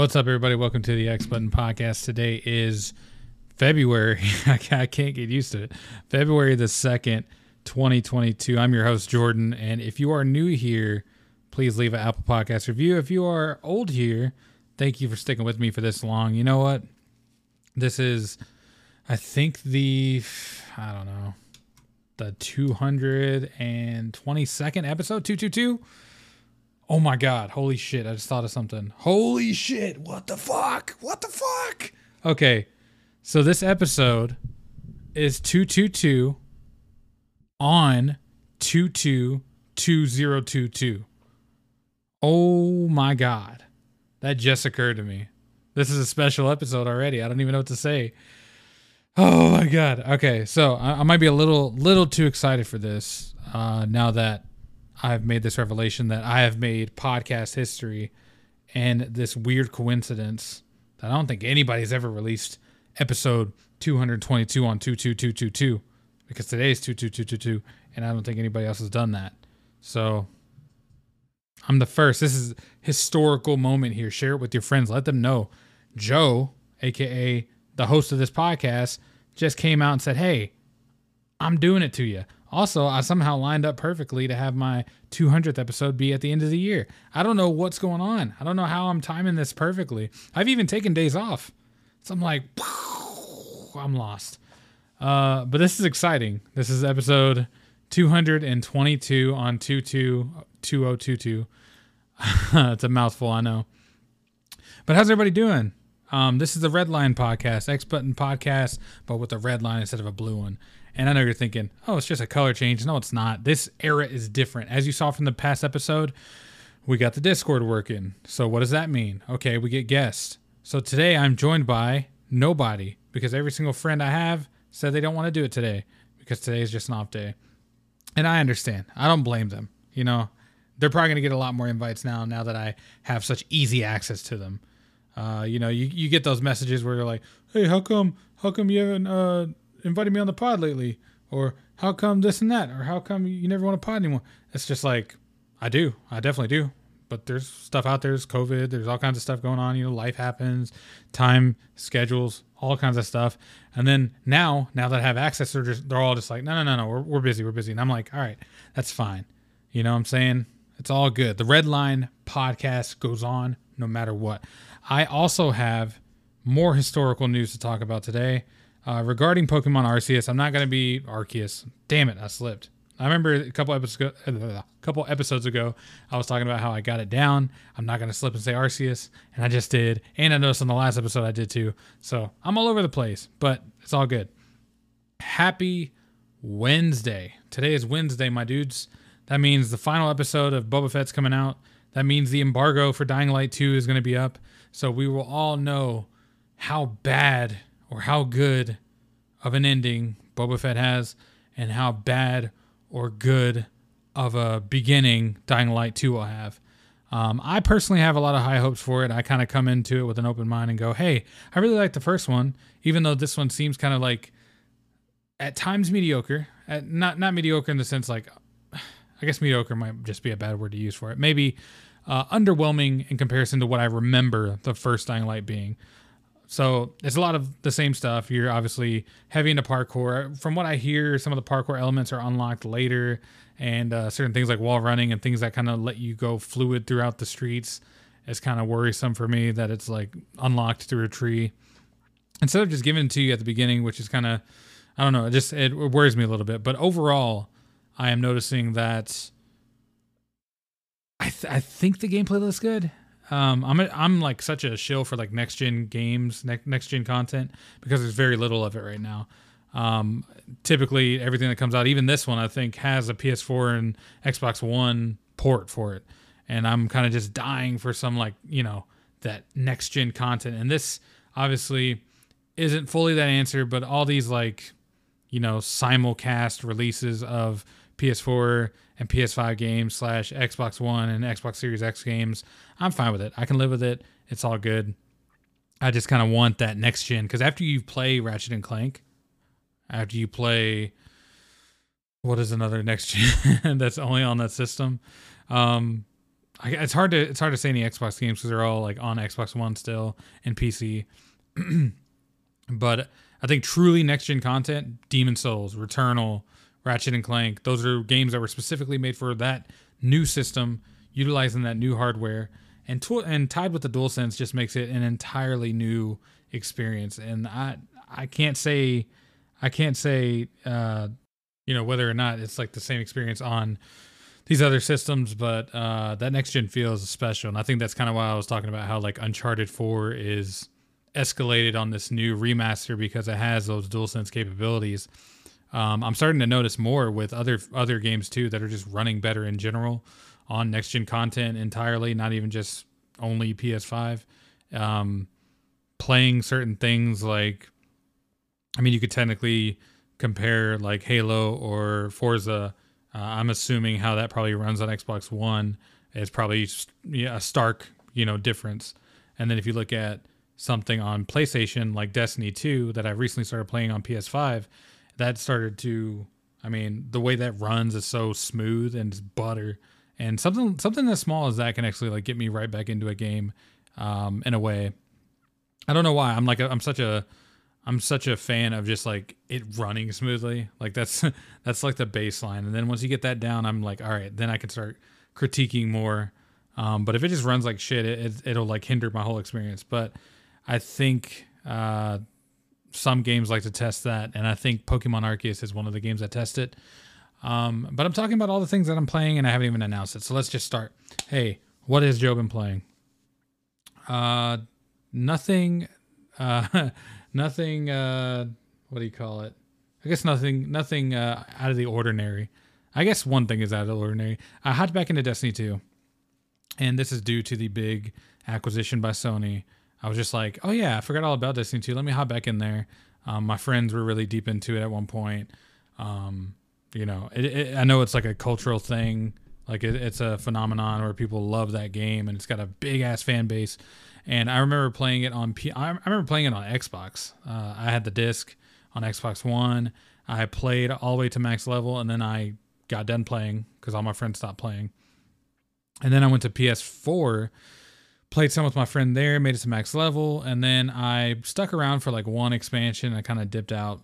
What's up, everybody? Welcome to the X Button Podcast. Today is February. I can't get used to it. February the 2nd, 2022. I'm your host, Jordan. And if you are new here, please leave an Apple Podcast review. If you are old here, thank you for sticking with me for this long. You know what? This is, I think, the, I don't know, the 222nd episode, 222. Oh my god, holy shit, I just thought of something. Holy shit, what the fuck? What the fuck? Okay. So this episode is 222 on 222022. Oh my god. That just occurred to me. This is a special episode already. I don't even know what to say. Oh my god. Okay, so I, I might be a little little too excited for this uh, now that I've made this revelation that I have made podcast history and this weird coincidence that I don't think anybody's ever released episode 222 on 22222 because today is 22222 and I don't think anybody else has done that. So I'm the first. This is historical moment here. Share it with your friends. Let them know. Joe, aka the host of this podcast, just came out and said, "Hey, I'm doing it to you." Also, I somehow lined up perfectly to have my 200th episode be at the end of the year. I don't know what's going on. I don't know how I'm timing this perfectly. I've even taken days off. So I'm like, I'm lost. Uh, but this is exciting. This is episode 222 on 222022. it's a mouthful, I know. But how's everybody doing? Um, this is the Red Line podcast, X Button podcast, but with a red line instead of a blue one. And I know you're thinking, oh, it's just a color change. No, it's not. This era is different. As you saw from the past episode, we got the Discord working. So what does that mean? Okay, we get guests. So today I'm joined by nobody because every single friend I have said they don't want to do it today because today is just an off day. And I understand. I don't blame them. You know, they're probably going to get a lot more invites now, now that I have such easy access to them. Uh, you know, you, you get those messages where you're like, hey, how come, how come you haven't, uh, invited me on the pod lately? Or how come this and that? Or how come you never want to pod anymore? It's just like, I do. I definitely do. But there's stuff out there. There's COVID. There's all kinds of stuff going on. You know, life happens, time, schedules, all kinds of stuff. And then now, now that I have access, they're just, they're all just like, no, no, no, no, we're, we're busy. We're busy. And I'm like, all right, that's fine. You know what I'm saying? It's all good. The Red Line podcast goes on no matter what. I also have more historical news to talk about today. Uh, regarding Pokemon Arceus, I'm not going to be Arceus. Damn it, I slipped. I remember a couple episodes a couple episodes ago, I was talking about how I got it down. I'm not going to slip and say Arceus, and I just did. And I noticed on the last episode I did too. So I'm all over the place, but it's all good. Happy Wednesday. Today is Wednesday, my dudes. That means the final episode of Boba Fett's coming out. That means the embargo for Dying Light 2 is going to be up. So we will all know how bad or how good of an ending Boba Fett has and how bad or good of a beginning Dying Light 2 will have. Um, I personally have a lot of high hopes for it. I kind of come into it with an open mind and go, hey, I really like the first one, even though this one seems kind of like at times mediocre. At, not not mediocre in the sense like, I guess mediocre might just be a bad word to use for it. Maybe uh, underwhelming in comparison to what I remember the first Dying Light being. So it's a lot of the same stuff. You're obviously heavy into parkour. From what I hear, some of the parkour elements are unlocked later, and uh, certain things like wall running and things that kind of let you go fluid throughout the streets is kind of worrisome for me that it's like unlocked through a tree instead of just giving it to you at the beginning, which is kind of I don't know. It just it worries me a little bit. But overall, I am noticing that I th- I think the gameplay looks good. Um, I'm a, I'm like such a shill for like next gen games, ne- next gen content because there's very little of it right now. Um, typically, everything that comes out, even this one, I think has a PS4 and Xbox One port for it, and I'm kind of just dying for some like you know that next gen content. And this obviously isn't fully that answer, but all these like you know simulcast releases of PS4 and PS5 games slash Xbox One and Xbox Series X games, I'm fine with it. I can live with it. It's all good. I just kind of want that next gen because after you play Ratchet and Clank, after you play what is another next gen that's only on that system, um, I, it's hard to it's hard to say any Xbox games because they're all like on Xbox One still and PC. but I think truly next gen content, Demon Souls, Returnal, Ratchet and Clank, those are games that were specifically made for that new system, utilizing that new hardware, and and tied with the DualSense just makes it an entirely new experience. And I I can't say I can't say uh, you know whether or not it's like the same experience on these other systems, but uh, that next gen feels special, and I think that's kind of why I was talking about how like Uncharted Four is escalated on this new remaster because it has those DualSense capabilities. Um, I'm starting to notice more with other other games too that are just running better in general on next gen content entirely, not even just only PS5. Um, playing certain things like, I mean, you could technically compare like Halo or Forza. Uh, I'm assuming how that probably runs on Xbox One is probably yeah, a stark you know difference. And then if you look at something on PlayStation like Destiny 2 that I recently started playing on PS5, that started to I mean, the way that runs is so smooth and butter. And something something as small as that can actually like get me right back into a game um, in a way. I don't know why. I'm like I'm such a I'm such a fan of just like it running smoothly. Like that's that's like the baseline. And then once you get that down, I'm like, all right, then I can start critiquing more. Um, but if it just runs like shit, it, it will like hinder my whole experience. But I think uh, some games like to test that, and I think Pokemon Arceus is one of the games that test it. Um, but I'm talking about all the things that I'm playing, and I haven't even announced it. So let's just start. Hey, what has Joe been playing? Uh, nothing. Uh, nothing. Uh, what do you call it? I guess nothing. Nothing uh, out of the ordinary. I guess one thing is out of the ordinary. I hopped back into Destiny 2, and this is due to the big acquisition by Sony I was just like, oh yeah, I forgot all about Destiny 2. Let me hop back in there. Um, my friends were really deep into it at one point. Um, you know, it, it, I know it's like a cultural thing. Like it, it's a phenomenon where people love that game and it's got a big ass fan base. And I remember playing it on P- I remember playing it on Xbox. Uh, I had the disc on Xbox One. I played all the way to max level and then I got done playing because all my friends stopped playing. And then I went to PS4 played some with my friend there, made it to max level, and then I stuck around for like one expansion. I kind of dipped out.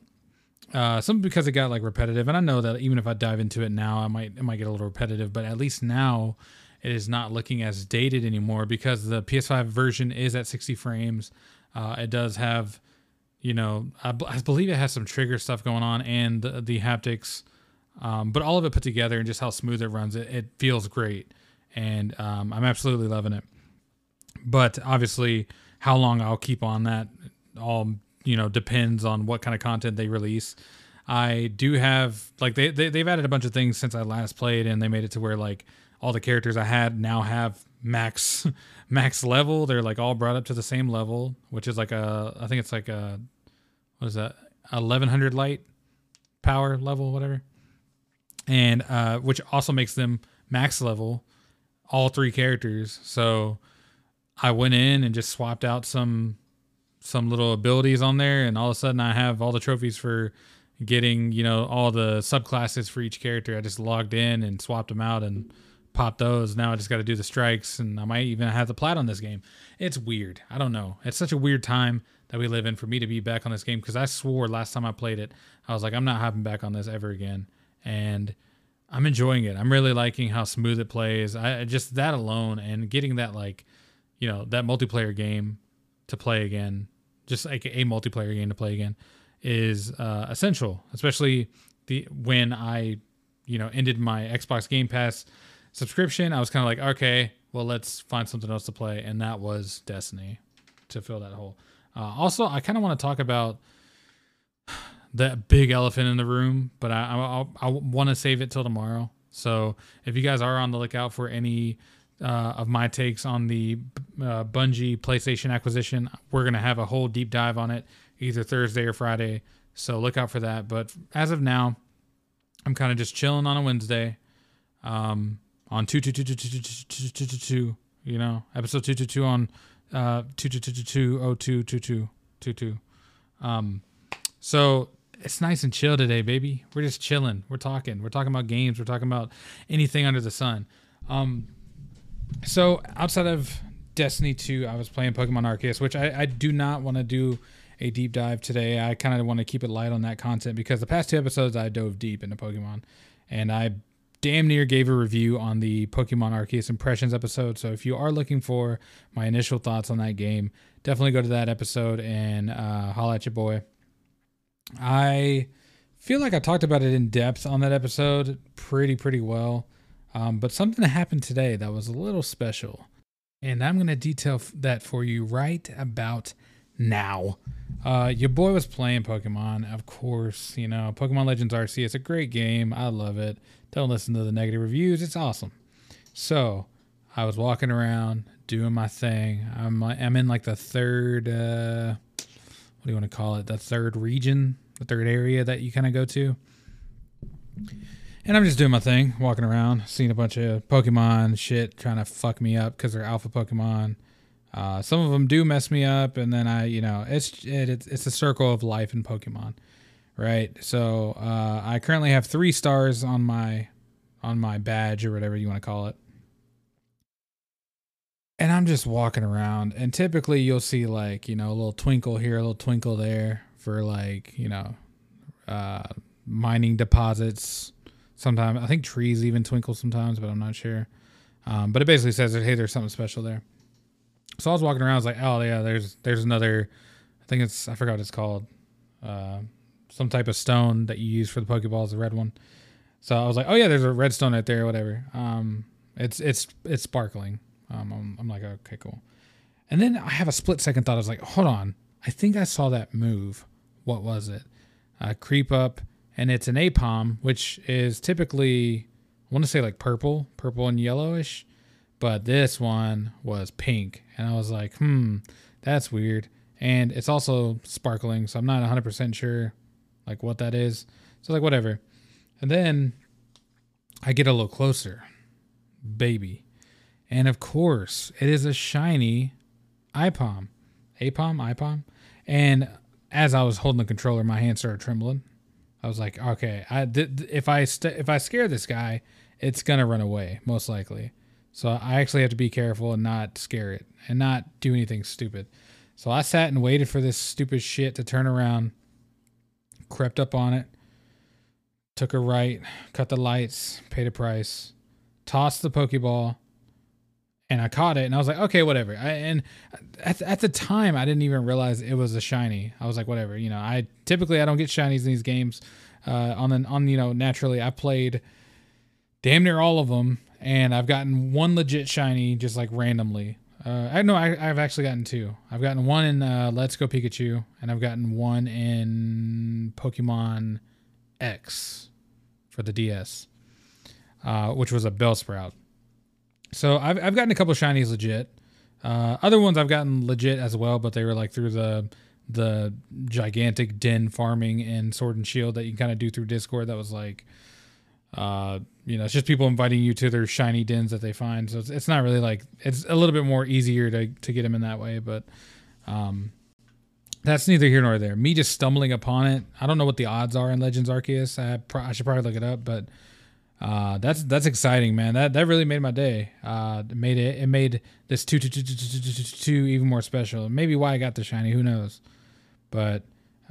Uh, some because it got like repetitive, and I know that even if I dive into it now, I might it might get a little repetitive. But at least now, it is not looking as dated anymore because the PS5 version is at 60 frames. Uh, it does have, you know, I, b- I believe it has some trigger stuff going on and the, the haptics, um, but all of it put together and just how smooth it runs, it, it feels great, and um, I'm absolutely loving it but obviously how long I'll keep on that all you know depends on what kind of content they release. I do have like they, they they've added a bunch of things since I last played and they made it to where like all the characters I had now have max max level. They're like all brought up to the same level, which is like a I think it's like a what is that? 1100 light power level whatever. And uh which also makes them max level all three characters. So I went in and just swapped out some some little abilities on there, and all of a sudden I have all the trophies for getting you know all the subclasses for each character. I just logged in and swapped them out and popped those. Now I just got to do the strikes, and I might even have the plat on this game. It's weird. I don't know. It's such a weird time that we live in for me to be back on this game because I swore last time I played it, I was like, I'm not hopping back on this ever again, and I'm enjoying it. I'm really liking how smooth it plays. I just that alone and getting that like you know that multiplayer game to play again, just like a multiplayer game to play again, is uh, essential. Especially the when I, you know, ended my Xbox Game Pass subscription, I was kind of like, okay, well, let's find something else to play, and that was Destiny to fill that hole. Uh, also, I kind of want to talk about that big elephant in the room, but I I, I want to save it till tomorrow. So if you guys are on the lookout for any uh, of my takes on the uh, Bungie PlayStation acquisition. We're going to have a whole deep dive on it either Thursday or Friday. So look out for that. But as of now, I'm kind of just chilling on a Wednesday um, on 2222222, you know, episode 222 on uh 22222022222. Um so it's nice and chill today, baby. We're just chilling. We're talking. We're talking about games. We're talking about anything under the sun. Um So outside of Destiny 2, I was playing Pokemon Arceus, which I, I do not want to do a deep dive today. I kind of want to keep it light on that content because the past two episodes I dove deep into Pokemon and I damn near gave a review on the Pokemon Arceus Impressions episode. So if you are looking for my initial thoughts on that game, definitely go to that episode and uh, holla at your boy. I feel like I talked about it in depth on that episode pretty, pretty well. Um, but something happened today that was a little special. And I'm going to detail that for you right about now. Uh, your boy was playing Pokemon, of course. You know, Pokemon Legends Arceus. It's a great game. I love it. Don't listen to the negative reviews. It's awesome. So I was walking around doing my thing. I'm I'm in like the third. Uh, what do you want to call it? The third region, the third area that you kind of go to. And I'm just doing my thing, walking around, seeing a bunch of Pokemon shit trying to fuck me up because they're alpha Pokemon. Uh, some of them do mess me up, and then I, you know, it's it, it's it's a circle of life in Pokemon, right? So uh, I currently have three stars on my on my badge or whatever you want to call it, and I'm just walking around, and typically you'll see like you know a little twinkle here, a little twinkle there for like you know uh, mining deposits. Sometimes I think trees even twinkle sometimes, but I'm not sure. Um, but it basically says that hey, there's something special there. So I was walking around. I was like, oh yeah, there's there's another. I think it's I forgot what it's called. Uh, some type of stone that you use for the Pokeballs, the red one. So I was like, oh yeah, there's a red stone right there, or whatever. Um, it's it's it's sparkling. Um, I'm, I'm like, okay, cool. And then I have a split second thought. I was like, hold on, I think I saw that move. What was it? Uh, creep up, and it's an Aipom, which is typically I want to say like purple, purple and yellowish but this one was pink. And i was like hmm that's weird. And it's also sparkling so i'm not 100% sure like what that is. So like whatever. And then i get a little closer. Baby. And of course it is a shiny ipom apom ipom and as i was holding the controller my hand started trembling i was like okay i if i st- if i scare this guy it's gonna run away most likely so I actually have to be careful and not scare it and not do anything stupid. So I sat and waited for this stupid shit to turn around, crept up on it, took a right, cut the lights, paid a price, tossed the Pokeball, and I caught it. And I was like, okay, whatever. I, and at, at the time, I didn't even realize it was a shiny. I was like, whatever. You know, I typically I don't get shinies in these games. Uh, on the on you know naturally, I played damn near all of them and I've gotten one legit shiny just like randomly. Uh, I know I, have actually gotten two. I've gotten one in uh, Let's Go Pikachu, and I've gotten one in Pokemon X for the DS, uh, which was a Bellsprout. So I've I've gotten a couple of shinies legit. Uh, other ones I've gotten legit as well, but they were like through the the gigantic den farming and Sword and Shield that you kind of do through Discord. That was like uh, you know, it's just people inviting you to their shiny dens that they find. So it's, it's not really like it's a little bit more easier to to get them in that way, but um, that's neither here nor there. Me just stumbling upon it. I don't know what the odds are in Legends Arceus. I, pro- I should probably look it up, but uh, that's that's exciting, man. That that really made my day. Uh, made it it made this two two two two two two two even more special. Maybe why I got the shiny, who knows? But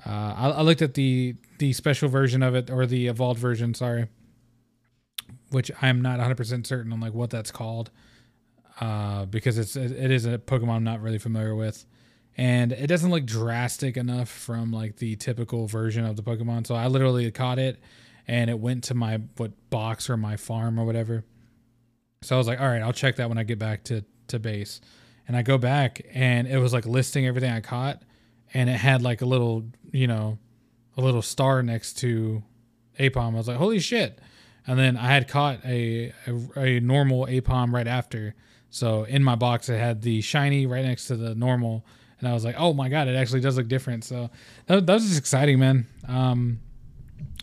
uh, I, I looked at the the special version of it or the evolved version. Sorry which I'm not 100% certain on like what that's called, uh, because it's it is a Pokemon I'm not really familiar with, and it doesn't look drastic enough from like the typical version of the Pokemon. So I literally caught it, and it went to my what box or my farm or whatever. So I was like, all right, I'll check that when I get back to to base, and I go back and it was like listing everything I caught, and it had like a little you know, a little star next to Aipom. I was like, holy shit and then I had caught a a, a normal Aipom right after. So in my box, it had the shiny right next to the normal, and I was like, "Oh my god, it actually does look different." So that, that was just exciting, man. Um,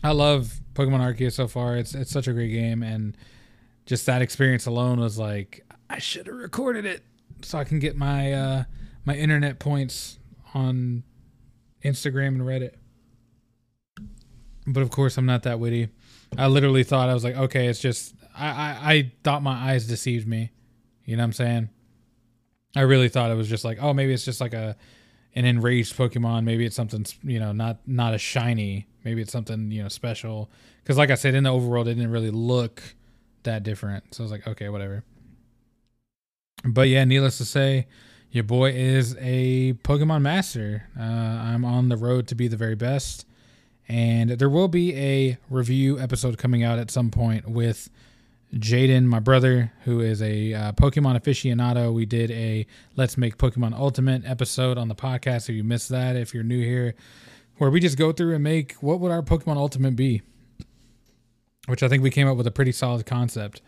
I love Pokemon Arceus so far. It's it's such a great game, and just that experience alone was like, I should have recorded it so I can get my uh, my internet points on Instagram and Reddit. But of course, I'm not that witty. I literally thought I was like, okay, it's just I, I, I thought my eyes deceived me. You know what I'm saying? I really thought it was just like, oh, maybe it's just like a an enraged Pokemon. Maybe it's something you know, not not a shiny. Maybe it's something you know special. Because like I said, in the overworld, it didn't really look that different. So I was like, okay, whatever. But yeah, needless to say, your boy is a Pokemon master. Uh, I'm on the road to be the very best. And there will be a review episode coming out at some point with Jaden, my brother, who is a uh, Pokemon aficionado. We did a Let's Make Pokemon Ultimate episode on the podcast. If you missed that, if you're new here, where we just go through and make what would our Pokemon Ultimate be, which I think we came up with a pretty solid concept.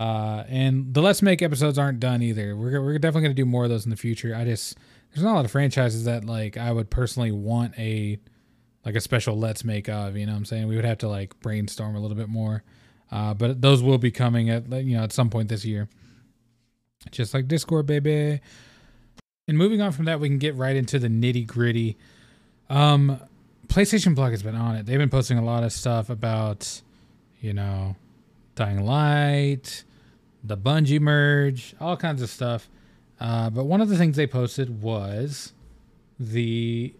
Uh, and the Let's Make episodes aren't done either. We're, we're definitely going to do more of those in the future. I just, there's not a lot of franchises that like I would personally want a, like a special Let's Make of, you know what I'm saying? We would have to like brainstorm a little bit more. Uh, but those will be coming at you know at some point this year. Just like Discord, baby. And moving on from that, we can get right into the nitty gritty. Um, PlayStation Blog has been on it. They've been posting a lot of stuff about, you know, Dying Light, the Bungie merge, all kinds of stuff. Uh, but one of the things they posted was the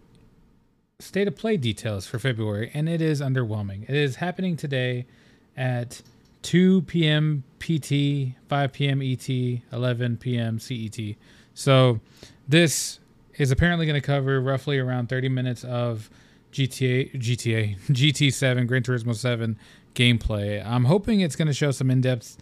state of play details for February, and it is underwhelming. It is happening today at 2 p.m. PT, 5 p.m. ET, 11 p.m. CET. So this is apparently going to cover roughly around 30 minutes of GTA, GTA, GT7, Gran Turismo 7 gameplay. I'm hoping it's going to show some in-depth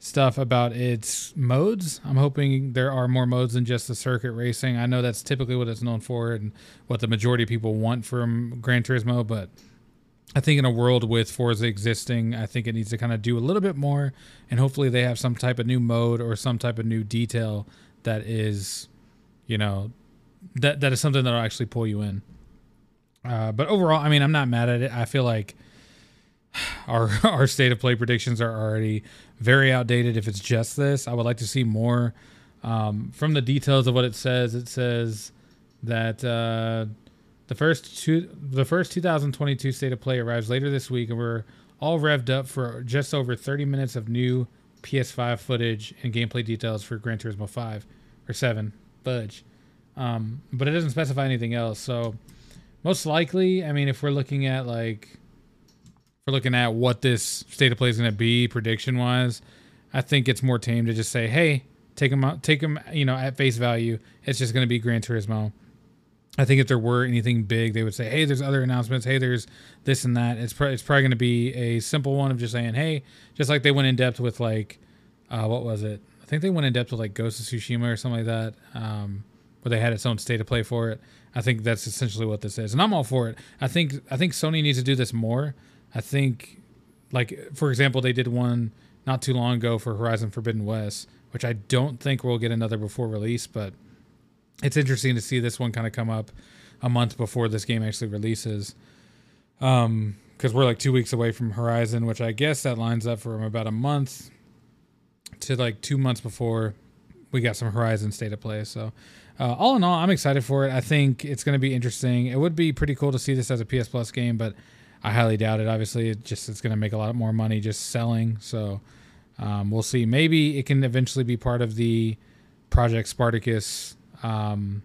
stuff about its modes. I'm hoping there are more modes than just the circuit racing. I know that's typically what it's known for and what the majority of people want from Gran Turismo, but I think in a world with Forza existing, I think it needs to kind of do a little bit more, and hopefully they have some type of new mode or some type of new detail that is, you know, that that is something that'll actually pull you in. Uh, but overall, I mean, I'm not mad at it. I feel like our our state of play predictions are already very outdated. If it's just this, I would like to see more um, from the details of what it says. It says that. Uh, the first two, the first 2022 state of play arrives later this week, and we're all revved up for just over 30 minutes of new PS5 footage and gameplay details for Gran Turismo 5 or 7. Fudge. Um, but it doesn't specify anything else. So most likely, I mean, if we're looking at like, if we're looking at what this state of play is going to be prediction wise, I think it's more tame to just say, hey, take them out, take them, you know, at face value. It's just going to be Gran Turismo. I think if there were anything big, they would say, "Hey, there's other announcements. Hey, there's this and that." It's, it's probably going to be a simple one of just saying, "Hey," just like they went in depth with like, uh, what was it? I think they went in depth with like Ghost of Tsushima or something like that, um, where they had its own state of play for it. I think that's essentially what this is, and I'm all for it. I think I think Sony needs to do this more. I think, like for example, they did one not too long ago for Horizon Forbidden West, which I don't think we'll get another before release, but it's interesting to see this one kind of come up a month before this game actually releases. Um, because we're like two weeks away from Horizon, which I guess that lines up from about a month to like two months before we got some Horizon state of play. So, uh, all in all, I'm excited for it. I think it's going to be interesting. It would be pretty cool to see this as a PS Plus game, but I highly doubt it. Obviously, it just it's going to make a lot more money just selling. So, um, we'll see. Maybe it can eventually be part of the Project Spartacus um,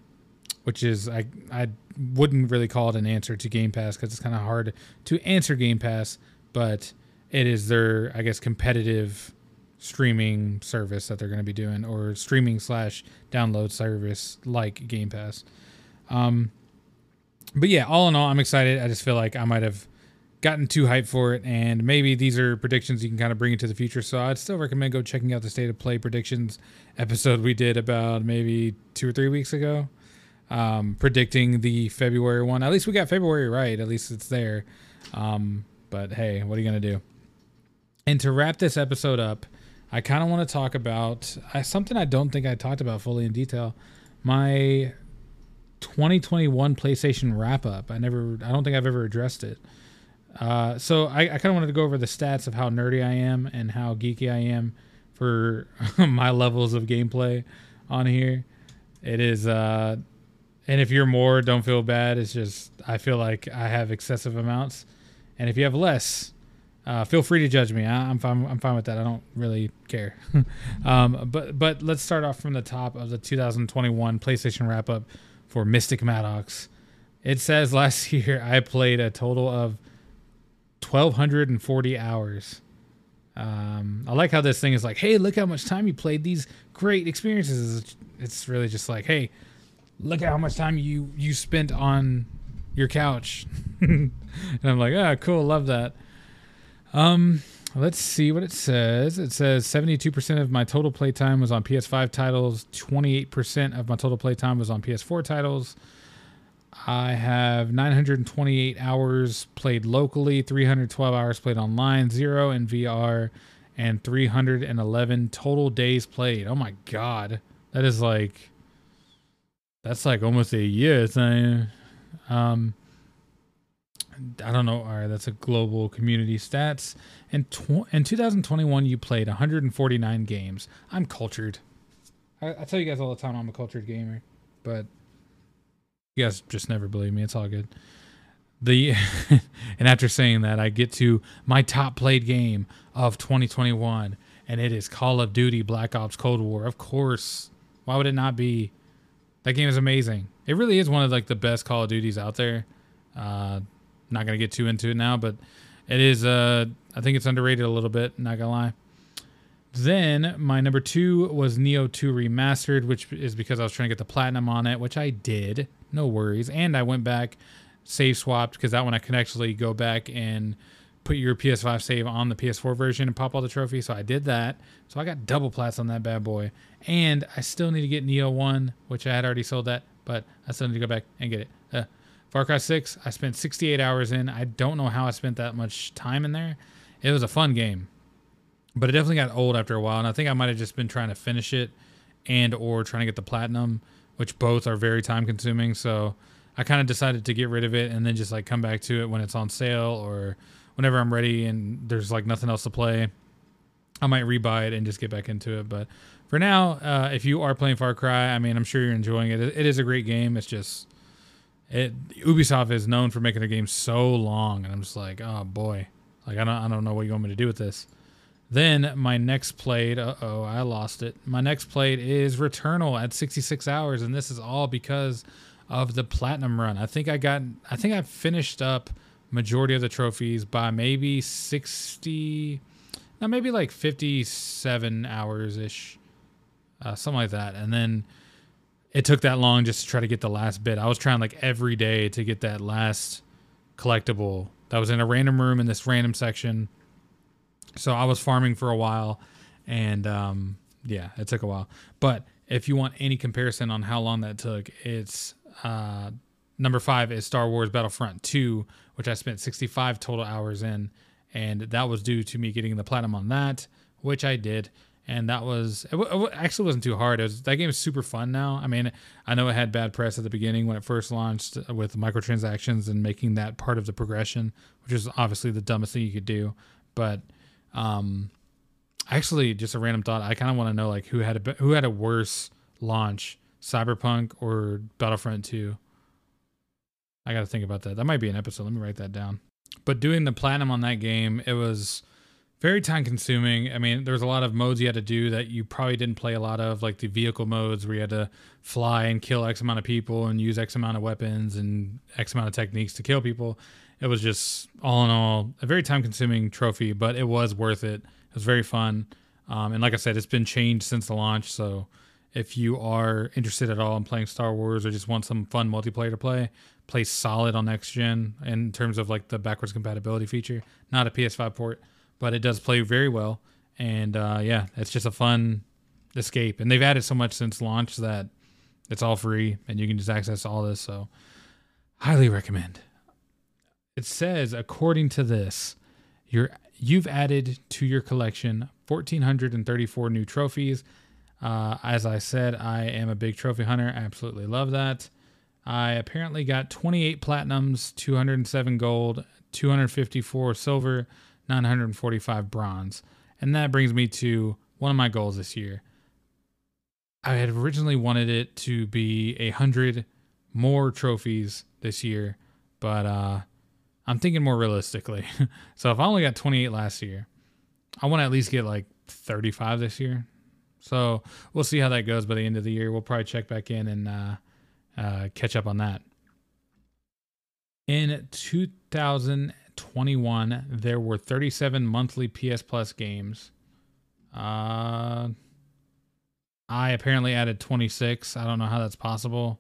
which is I I wouldn't really call it an answer to Game Pass because it's kind of hard to answer Game Pass, but it is their I guess competitive streaming service that they're going to be doing or streaming slash download service like Game Pass. Um, but yeah, all in all, I'm excited. I just feel like I might have gotten too hyped for it, and maybe these are predictions you can kind of bring into the future. So I'd still recommend go checking out the state of play predictions episode we did about maybe two or three weeks ago, um, predicting the February one. At least we got February right. At least it's there. Um, but hey, what are you gonna do? And to wrap this episode up, I kind of want to talk about uh, something I don't think I talked about fully in detail. My 2021 PlayStation wrap up. I never, I don't think I've ever addressed it. Uh, so I, I kind of wanted to go over the stats of how nerdy I am and how geeky I am for my levels of gameplay on here. It is, uh, and if you're more, don't feel bad. It's just I feel like I have excessive amounts, and if you have less, Uh, feel free to judge me. I, am fine. I'm fine with that. I don't really care. um, but but let's start off from the top of the 2021 PlayStation wrap up for Mystic Maddox. It says last year I played a total of 1,240 hours. Um, I like how this thing is like, hey, look how much time you played these great experiences. It's really just like, hey, look at how much time you you spent on your couch. and I'm like, ah, oh, cool, love that. Um, let's see what it says. It says 72% of my total playtime was on PS5 titles, 28% of my total playtime was on PS4 titles. I have 928 hours played locally, 312 hours played online, zero in VR, and 311 total days played. Oh my god, that is like that's like almost a year. Thing. Um, I don't know. All right, that's a global community stats. And tw- in 2021, you played 149 games. I'm cultured. I, I tell you guys all the time I'm a cultured gamer, but you guys just never believe me. It's all good. The and after saying that, I get to my top played game of 2021, and it is Call of Duty Black Ops Cold War. Of course, why would it not be? That game is amazing. It really is one of like the best Call of Duties out there. Uh, not gonna get too into it now, but it is. Uh, I think it's underrated a little bit. Not gonna lie. Then my number two was Nioh 2 Remastered, which is because I was trying to get the platinum on it, which I did. No worries. And I went back, save swapped, because that one I can actually go back and put your PS5 save on the PS4 version and pop all the trophies. So I did that. So I got double plats on that bad boy. And I still need to get Nioh 1, which I had already sold that, but I still need to go back and get it. Uh, Far Cry 6, I spent 68 hours in. I don't know how I spent that much time in there. It was a fun game but it definitely got old after a while and i think i might have just been trying to finish it and or trying to get the platinum which both are very time consuming. So i kind of decided to get rid of it and then just like come back to it when it's on sale or whenever i'm ready and there's like nothing else to play i might rebuy it and just get back into it. But for now uh, if you are playing far cry i mean i'm sure you're enjoying it. It is a great game. It's just it ubisoft is known for making their games so long and i'm just like oh boy. Like i don't, I don't know what you want me to do with this then my next played, uh oh, I lost it. My next played is Returnal at 66 hours, and this is all because of the platinum run. I think I got, I think I finished up majority of the trophies by maybe 60, now maybe like 57 hours ish, uh, something like that. And then it took that long just to try to get the last bit. I was trying like every day to get that last collectible that was in a random room in this random section so I was farming for a while, and um, yeah, it took a while. But if you want any comparison on how long that took, it's uh, number five is Star Wars Battlefront 2, which I spent 65 total hours in, and that was due to me getting the platinum on that, which I did. And that was it, w- it actually wasn't too hard. Was that game is super fun now. I mean, I know it had bad press at the beginning when it first launched with microtransactions and making that part of the progression, which is obviously the dumbest thing you could do. But um, actually, just a random thought. I kind of want to know like who had a who had a worse launch, Cyberpunk or Battlefront Two. I got to think about that. That might be an episode. Let me write that down. But doing the platinum on that game, it was very time consuming. I mean, there's a lot of modes you had to do that you probably didn't play a lot of, like the vehicle modes where you had to fly and kill X amount of people and use X amount of weapons and X amount of techniques to kill people it was just all in all a very time consuming trophy, but it was worth it. It was very fun. Um, and like I said, it's been changed since the launch. So if you are interested at all in playing Star Wars or just want some fun multiplayer to play, play solid on next gen in terms of like the backwards compatibility feature. Not a PS5 port, but it does play very well. And uh, yeah, it's just a fun escape. And they've added so much since launch that it's all free and you can just access all this. So highly recommend. It says, according to this, you're you've added to your collection 1,434 new trophies. Uh, as I said, I am a big trophy hunter. I absolutely love that. I apparently got 28 platinums, 207 gold, 254 silver, 945 bronze. And that brings me to one of my goals this year. I had originally wanted it to be a hundred more trophies this year, but uh, I'm thinking more realistically. so if I only got 28 last year, I want to at least get like 35 this year. So we'll see how that goes by the end of the year. We'll probably check back in and uh, uh, catch up on that. In 2021, there were 37 monthly PS Plus games. Uh, I apparently added 26. I don't know how that's possible.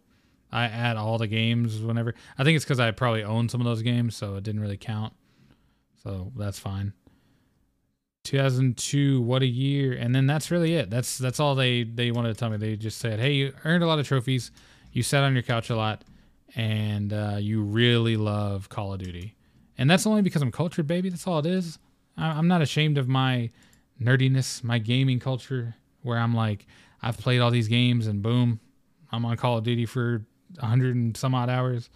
I add all the games whenever. I think it's because I probably own some of those games, so it didn't really count. So that's fine. 2002, what a year! And then that's really it. That's that's all they they wanted to tell me. They just said, "Hey, you earned a lot of trophies. You sat on your couch a lot, and uh, you really love Call of Duty." And that's only because I'm cultured, baby. That's all it is. I'm not ashamed of my nerdiness, my gaming culture, where I'm like, I've played all these games, and boom, I'm on Call of Duty for 100 and some odd hours.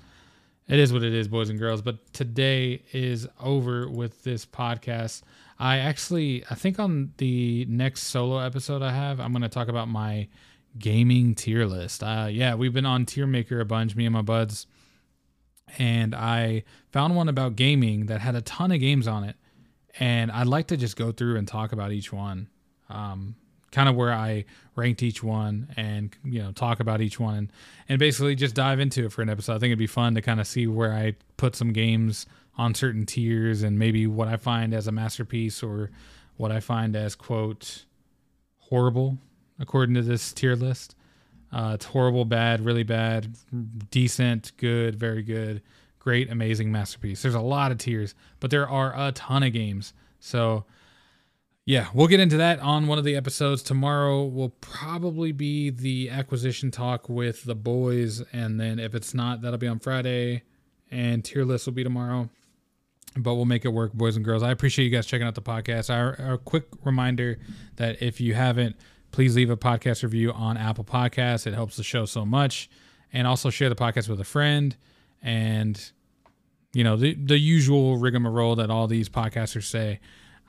It is what it is, boys and girls. But today is over with this podcast. I actually, I think on the next solo episode I have, I'm going to talk about my gaming tier list. Uh, yeah, we've been on Tier Maker a bunch, me and my buds. And I found one about gaming that had a ton of games on it. And I'd like to just go through and talk about each one. Um, kind of where I ranked each one and you know talk about each one and, and basically just dive into it for an episode. I think it'd be fun to kind of see where I put some games on certain tiers and maybe what I find as a masterpiece or what I find as quote horrible according to this tier list. Uh, it's horrible, bad, really bad, decent, good, very good, great, amazing masterpiece. There's a lot of tiers, but there are a ton of games. So yeah, we'll get into that on one of the episodes. Tomorrow will probably be the acquisition talk with the boys. And then if it's not, that'll be on Friday. And tier list will be tomorrow. But we'll make it work, boys and girls. I appreciate you guys checking out the podcast. Our, our quick reminder that if you haven't, please leave a podcast review on Apple Podcasts. It helps the show so much. And also share the podcast with a friend. And, you know, the, the usual rigmarole that all these podcasters say.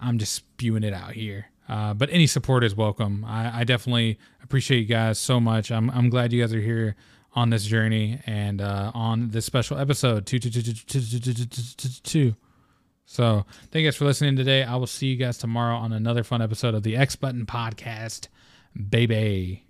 I'm just spewing it out here. Uh, but any support is welcome. I, I, definitely appreciate you guys so much. I'm, I'm glad you guys are here on this journey and uh, on this special episode two, two, two, two, two, two, two, two, two. So thank you guys for listening today. I will see you guys tomorrow on another fun episode of the X Button Podcast, baby.